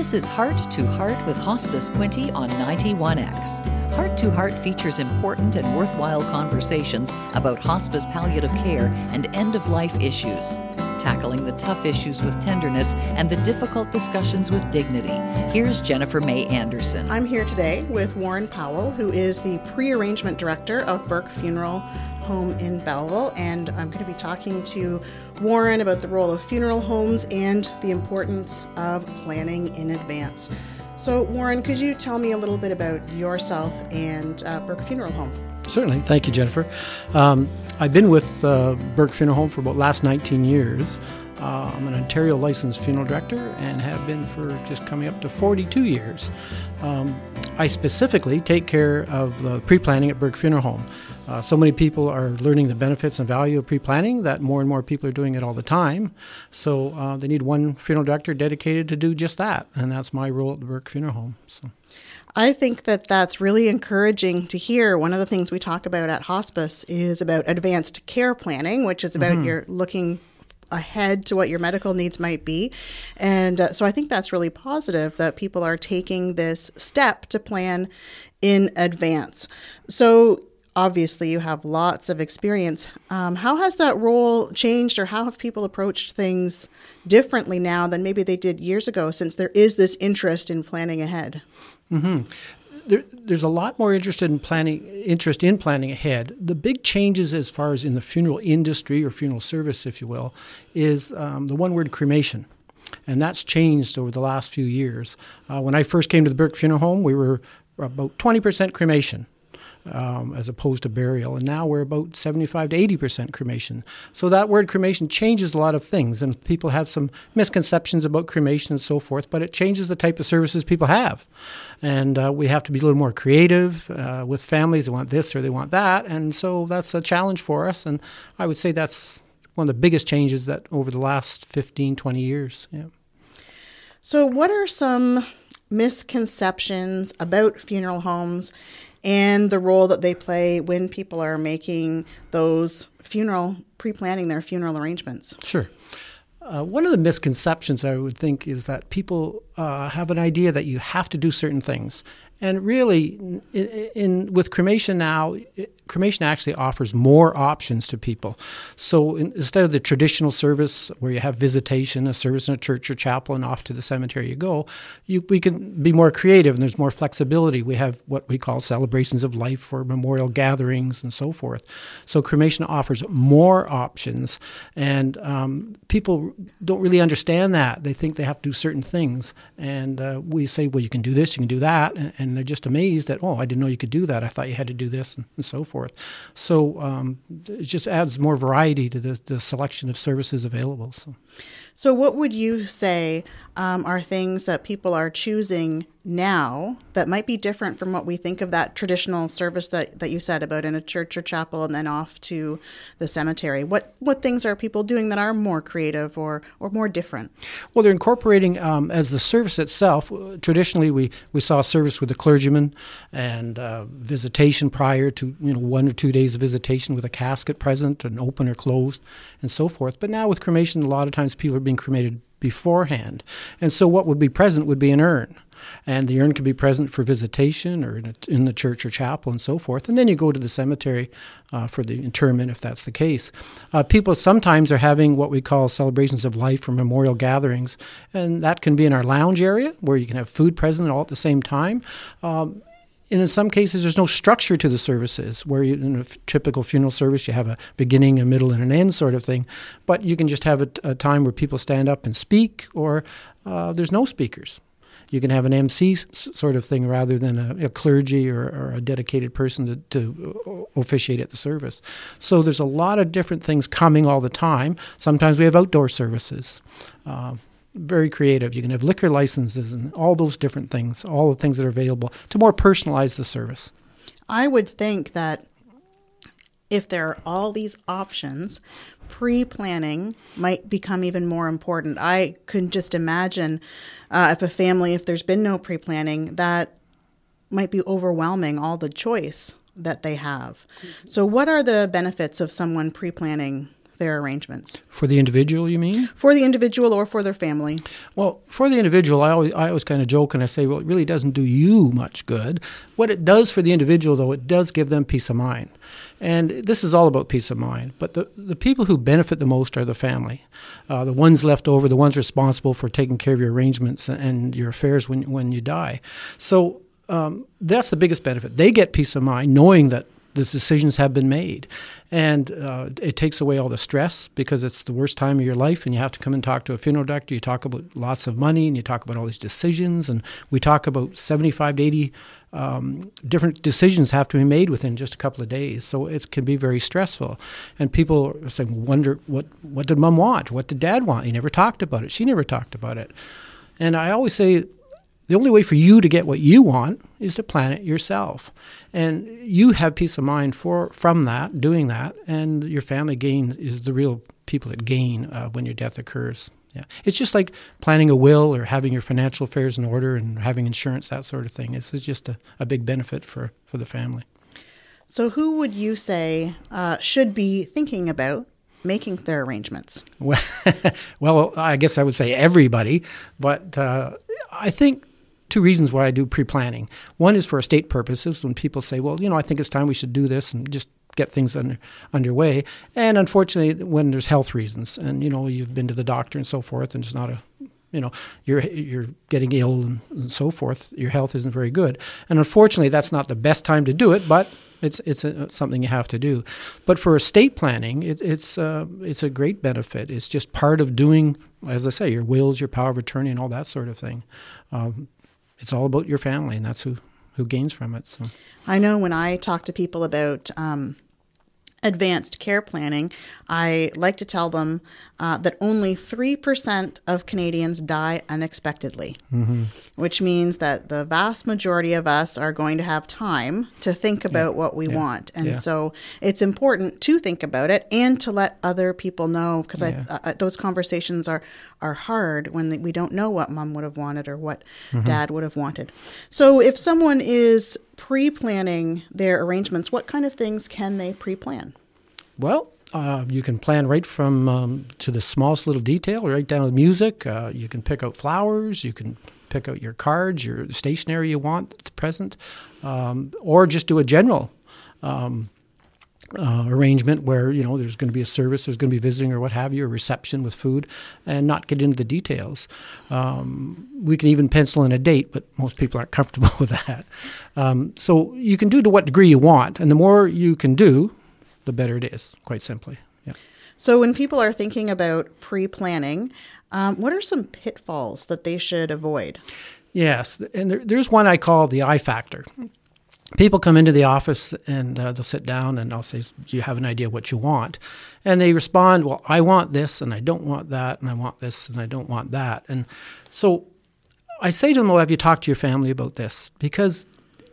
This is Heart to Heart with Hospice Quinte on 91X. Heart to Heart features important and worthwhile conversations about hospice palliative care and end of life issues, tackling the tough issues with tenderness and the difficult discussions with dignity. Here's Jennifer May Anderson. I'm here today with Warren Powell, who is the pre arrangement director of Burke Funeral Home in Belleville, and I'm going to be talking to Warren about the role of funeral homes and the importance of planning in advance. So, Warren, could you tell me a little bit about yourself and uh, Burke Funeral Home? Certainly. Thank you, Jennifer. Um, I've been with uh, Burke Funeral Home for about last 19 years. Uh, I'm an Ontario licensed funeral director and have been for just coming up to 42 years. Um, I specifically take care of the pre planning at Burke Funeral Home. Uh, so many people are learning the benefits and value of pre-planning that more and more people are doing it all the time. So uh, they need one funeral director dedicated to do just that, and that's my role at the Burke Funeral Home. So. I think that that's really encouraging to hear. One of the things we talk about at hospice is about advanced care planning, which is about mm-hmm. your looking ahead to what your medical needs might be. And uh, so I think that's really positive that people are taking this step to plan in advance. So obviously you have lots of experience. Um, how has that role changed, or how have people approached things differently now than maybe they did years ago, since there is this interest in planning ahead? Mm-hmm. There, there's a lot more interest in planning interest in planning ahead. The big changes, as far as in the funeral industry or funeral service, if you will, is um, the one word cremation and that's changed over the last few years. Uh, when I first came to the Burke Funeral Home, we were about 20% cremation um, as opposed to burial. And now we're about 75 to 80% cremation. So that word cremation changes a lot of things, and people have some misconceptions about cremation and so forth, but it changes the type of services people have. And uh, we have to be a little more creative uh, with families. They want this or they want that. And so that's a challenge for us. And I would say that's one of the biggest changes that over the last 15, 20 years. Yeah. So, what are some misconceptions about funeral homes and the role that they play when people are making those funeral, pre planning their funeral arrangements. Sure. Uh, one of the misconceptions I would think is that people uh, have an idea that you have to do certain things, and really, in, in with cremation now, it, cremation actually offers more options to people. So in, instead of the traditional service where you have visitation, a service in a church or chapel, and off to the cemetery you go, you, we can be more creative and there's more flexibility. We have what we call celebrations of life or memorial gatherings and so forth. So cremation offers more options, and um, people don't really understand that. They think they have to do certain things, and uh, we say, well, you can do this, you can do that, and, and and they're just amazed that oh I didn't know you could do that. I thought you had to do this and, and so forth. So um, it just adds more variety to the, the selection of services available so. So what would you say um, are things that people are choosing now that might be different from what we think of that traditional service that, that you said about in a church or chapel and then off to the cemetery? What what things are people doing that are more creative or, or more different? Well, they're incorporating um, as the service itself. Traditionally, we, we saw service with the clergyman and uh, visitation prior to you know one or two days of visitation with a casket present and open or closed and so forth. But now with cremation, a lot of times people are being cremated beforehand. And so what would be present would be an urn. And the urn could be present for visitation or in, a, in the church or chapel and so forth. And then you go to the cemetery uh, for the interment if that's the case. Uh, people sometimes are having what we call celebrations of life or memorial gatherings. And that can be in our lounge area where you can have food present all at the same time. Um, and in some cases, there's no structure to the services, where you, in a typical funeral service, you have a beginning, a middle, and an end sort of thing. But you can just have a, a time where people stand up and speak, or uh, there's no speakers. You can have an MC sort of thing rather than a, a clergy or, or, a dedicated person to, to, officiate at the service. So there's a lot of different things coming all the time. Sometimes we have outdoor services. Uh, very creative. You can have liquor licenses and all those different things, all the things that are available to more personalize the service. I would think that if there are all these options, pre planning might become even more important. I could just imagine uh, if a family, if there's been no pre planning, that might be overwhelming all the choice that they have. Mm-hmm. So, what are the benefits of someone pre planning their arrangements For the individual, you mean? for the individual or for their family. Well, for the individual, I always, I always kind of joke and I say, well, it really doesn't do you much good. What it does for the individual, though, it does give them peace of mind. And this is all about peace of mind. But the, the people who benefit the most are the family, uh, the ones left over, the ones responsible for taking care of your arrangements and your affairs when, when you die. So um, that's the biggest benefit. They get peace of mind knowing that the decisions have been made. And uh, it takes away all the stress because it's the worst time of your life, and you have to come and talk to a funeral director. You talk about lots of money, and you talk about all these decisions, and we talk about 75 to 80 um, different decisions have to be made within just a couple of days. So it can be very stressful. And people are saying, wonder, what, what did mom want? What did dad want? He never talked about it. She never talked about it. And I always say, the only way for you to get what you want is to plan it yourself. And you have peace of mind for from that, doing that, and your family gain is the real people that gain uh, when your death occurs. Yeah. It's just like planning a will or having your financial affairs in order and having insurance, that sort of thing. It's just a, a big benefit for, for the family. So, who would you say uh, should be thinking about making their arrangements? Well, well, I guess I would say everybody, but uh, I think two reasons why I do pre planning. One is for estate purposes, when people say, well, you know, I think it's time we should do this and just get things under, underway. And unfortunately, when there's health reasons and, you know, you've been to the doctor and so forth, and it's not a you know you're you're getting ill and, and, so forth your health isn't very good and unfortunately that's not the best time to do it but it's it's a, something you have to do but for estate planning it, it's uh, it's a great benefit it's just part of doing as i say your wills your power of attorney and all that sort of thing um, it's all about your family, and that's who who gains from it. So I know when I talk to people about um, advanced care planning, I like to tell them uh, that only 3% of Canadians die unexpectedly, mm-hmm. which means that the vast majority of us are going to have time to think about yeah. what we yeah. want. And yeah. so it's important to think about it and to let other people know because uh, those conversations are, are hard when we don't know what mom would have wanted or what mm-hmm. dad would have wanted. So if someone is pre planning their arrangements, what kind of things can they pre plan? Well, uh, you can plan right from um, to the smallest little detail, right down to music. Uh, you can pick out flowers. You can pick out your cards, your stationery you want present, um, or just do a general um, uh, arrangement where you know there's going to be a service, there's going to be visiting or what have you, a reception with food, and not get into the details. Um, we can even pencil in a date, but most people aren't comfortable with that. Um, so you can do to what degree you want, and the more you can do, the better it is. Quite simply. Yeah. So when people are thinking about pre-planning, um, what are some pitfalls that they should avoid? Yes, and there, there's one I call the I factor people come into the office and uh, they'll sit down and I'll say, Do you have an idea what you want? And they respond, Well, I want this and I don't want that and I want this and I don't want that. And so I say to them, Well, have you talked to your family about this? Because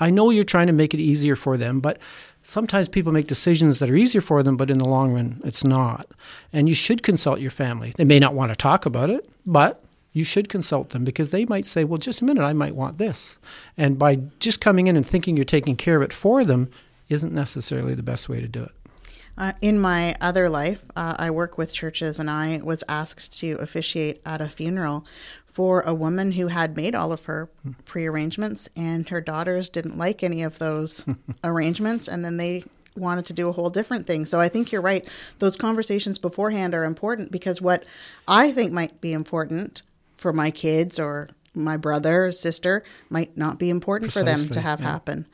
I know you're trying to make it easier for them, but sometimes people make decisions that are easier for them, but in the long run, it's not. And you should consult your family. They may not want to talk about it, but you should consult them because they might say, well, just a minute, I might want this. And by just coming in and thinking you're taking care of it for them isn't necessarily the best way to do it. Uh, in my other life, uh, I work with churches, and I was asked to officiate at a funeral for a woman who had made all of her prearrangements, and her daughters didn't like any of those arrangements, and then they wanted to do a whole different thing. So I think you're right. Those conversations beforehand are important because what I think might be important for my kids or my brother or sister might not be important Precisely, for them to have yeah. happen.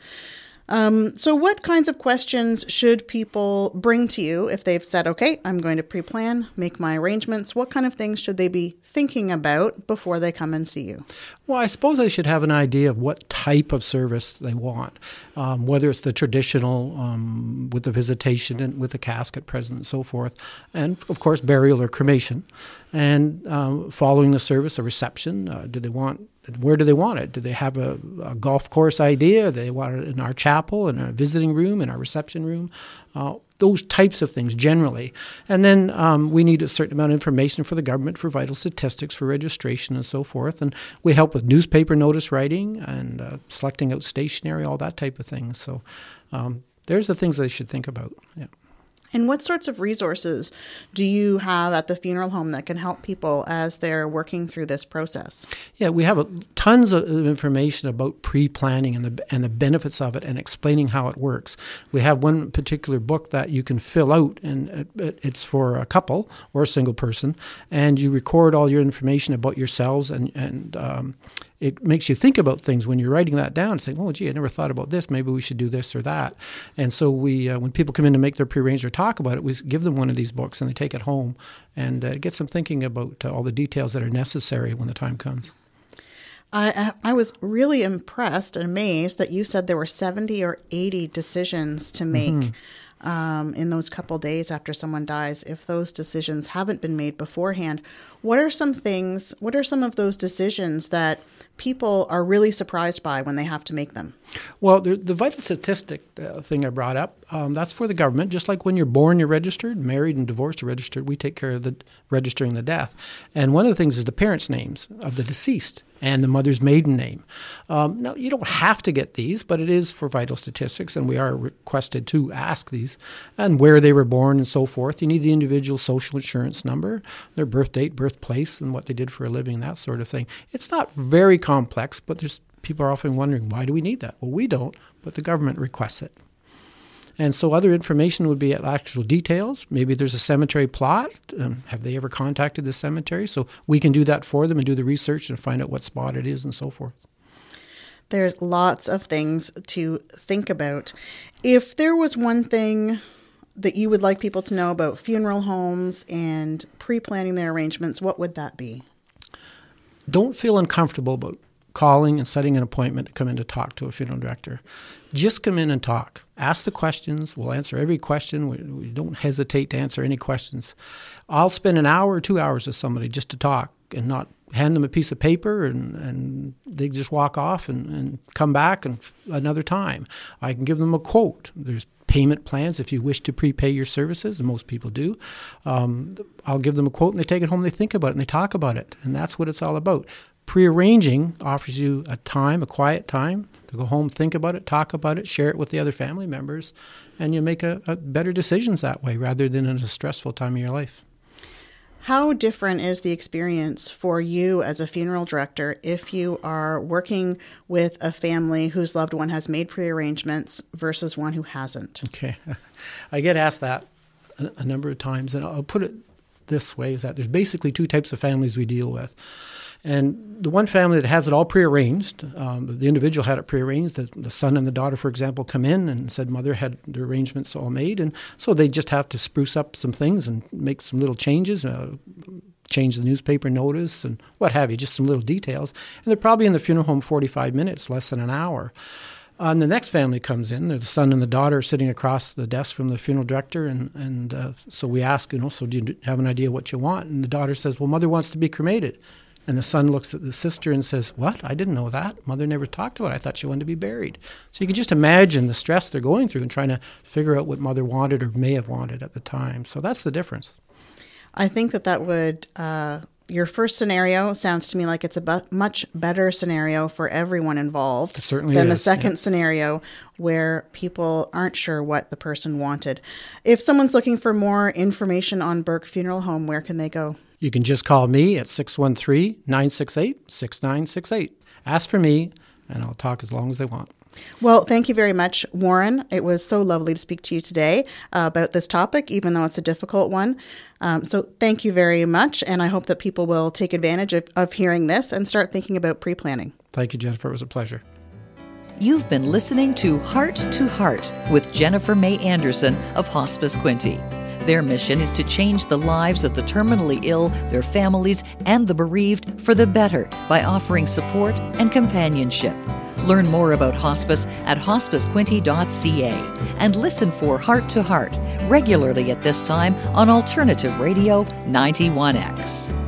Um, so, what kinds of questions should people bring to you if they've said, okay, I'm going to pre plan, make my arrangements? What kind of things should they be thinking about before they come and see you? Well, I suppose they should have an idea of what type of service they want, um, whether it's the traditional um, with the visitation and with the casket present and so forth, and of course, burial or cremation. And um, following the service, a reception. Uh, do they want where do they want it? Do they have a, a, golf course idea? Do they want it in our chapel, in our visiting room, in our reception room? Uh, those types of things generally. And then um, we need a certain amount of information for the government for vital statistics, for registration, and so forth. And we help with newspaper notice writing and uh, selecting out stationery, all that type of thing. So um, there's the things they should think about. Yeah. And what sorts of resources do you have at the funeral home that can help people as they're working through this process? Yeah, we have a, tons of information about pre-planning and the and the benefits of it, and explaining how it works. We have one particular book that you can fill out, and it, it's for a couple or a single person, and you record all your information about yourselves and and um, it makes you think about things when you're writing that down, saying, "Oh, gee, I never thought about this. Maybe we should do this or that." And so we, uh, when people come in to make their prearranged or talk about it, we give them one of these books and they take it home and uh, get some thinking about uh, all the details that are necessary when the time comes. I, I was really impressed and amazed that you said there were 70 or 80 decisions to make. Mm-hmm um, in those couple days after someone dies, if those decisions haven't been made beforehand, what are some things, what are some of those decisions that people are really surprised by when they have to make them? Well, the, the vital statistic uh, thing I brought up, um, that's for the government. Just like when you're born, you're registered, married and divorced, you're registered. We take care of the registering the death. And one of the things is the parents' names of the deceased and the mother's maiden name. Um, now, you don't have to get these, but it is for vital statistics, and we are requested to ask these, and where they were born and so forth. You need the individual social insurance number, their birth date, birthplace, and what they did for a living, that sort of thing. It's not very complex, but there's people are often wondering why do we need that? Well, we don't, but the government requests it. And so other information would be at actual details. Maybe there's a cemetery plot. Um, have they ever contacted the cemetery? So we can do that for them and do the research and find out what spot it is and so forth. There's lots of things to think about. If there was one thing that you would like people to know about funeral homes and pre planning their arrangements, what would that be? Don't feel uncomfortable about calling and setting an appointment to come in to talk to a funeral director. Just come in and talk. Ask the questions. We'll answer every question. We, we don't hesitate to answer any questions. I'll spend an hour or two hours with somebody just to talk and not hand them a piece of paper and, and they just walk off and, and come back and another time. I can give them a quote. There's payment plans if you wish to prepay your services, and most people do. Um, I'll give them a quote and they take it home, they think about it, and they talk about it. And that's what it's all about. Prearranging offers you a time, a quiet time to go home, think about it, talk about it, share it with the other family members, and you make a, a better decisions that way rather than in a stressful time of your life. How different is the experience for you as a funeral director if you are working with a family whose loved one has made prearrangements versus one who hasn't? Okay. I get asked that a, number of times, and I'll put it this way is that there's basically two types of families we deal with. And the one family that has it all prearranged, um, the individual had it prearranged. The, the son and the daughter, for example, come in and said mother had the arrangements all made, and so they just have to spruce up some things and make some little changes. Uh, change the newspaper notice and what have you, just some little details. And they're probably in the funeral home 45 minutes, less than an hour. Uh, and the next family comes in. The son and the daughter are sitting across the desk from the funeral director, and and uh, so we ask, you know, so do you have an idea what you want? And the daughter says, well, mother wants to be cremated. And the son looks at the sister and says, What? I didn't know that. Mother never talked about it. I thought she wanted to be buried. So you can just imagine the stress they're going through and trying to figure out what mother wanted or may have wanted at the time. So that's the difference. I think that that would. Uh, your first scenario sounds to me like it's a bu- much better scenario for everyone involved certainly than is, the second yeah. scenario where people aren't sure what the person wanted. If someone's looking for more information on Burke Funeral Home, where can they go? You can just call me at 613 968 6968. Ask for me, and I'll talk as long as they want. Well, thank you very much, Warren. It was so lovely to speak to you today uh, about this topic, even though it's a difficult one. Um, so, thank you very much, and I hope that people will take advantage of, of hearing this and start thinking about pre planning. Thank you, Jennifer. It was a pleasure. You've been listening to Heart to Heart with Jennifer May Anderson of Hospice Quinte. Their mission is to change the lives of the terminally ill, their families, and the bereaved for the better by offering support and companionship. Learn more about hospice at hospicequinte.ca and listen for Heart to Heart regularly at this time on Alternative Radio 91X.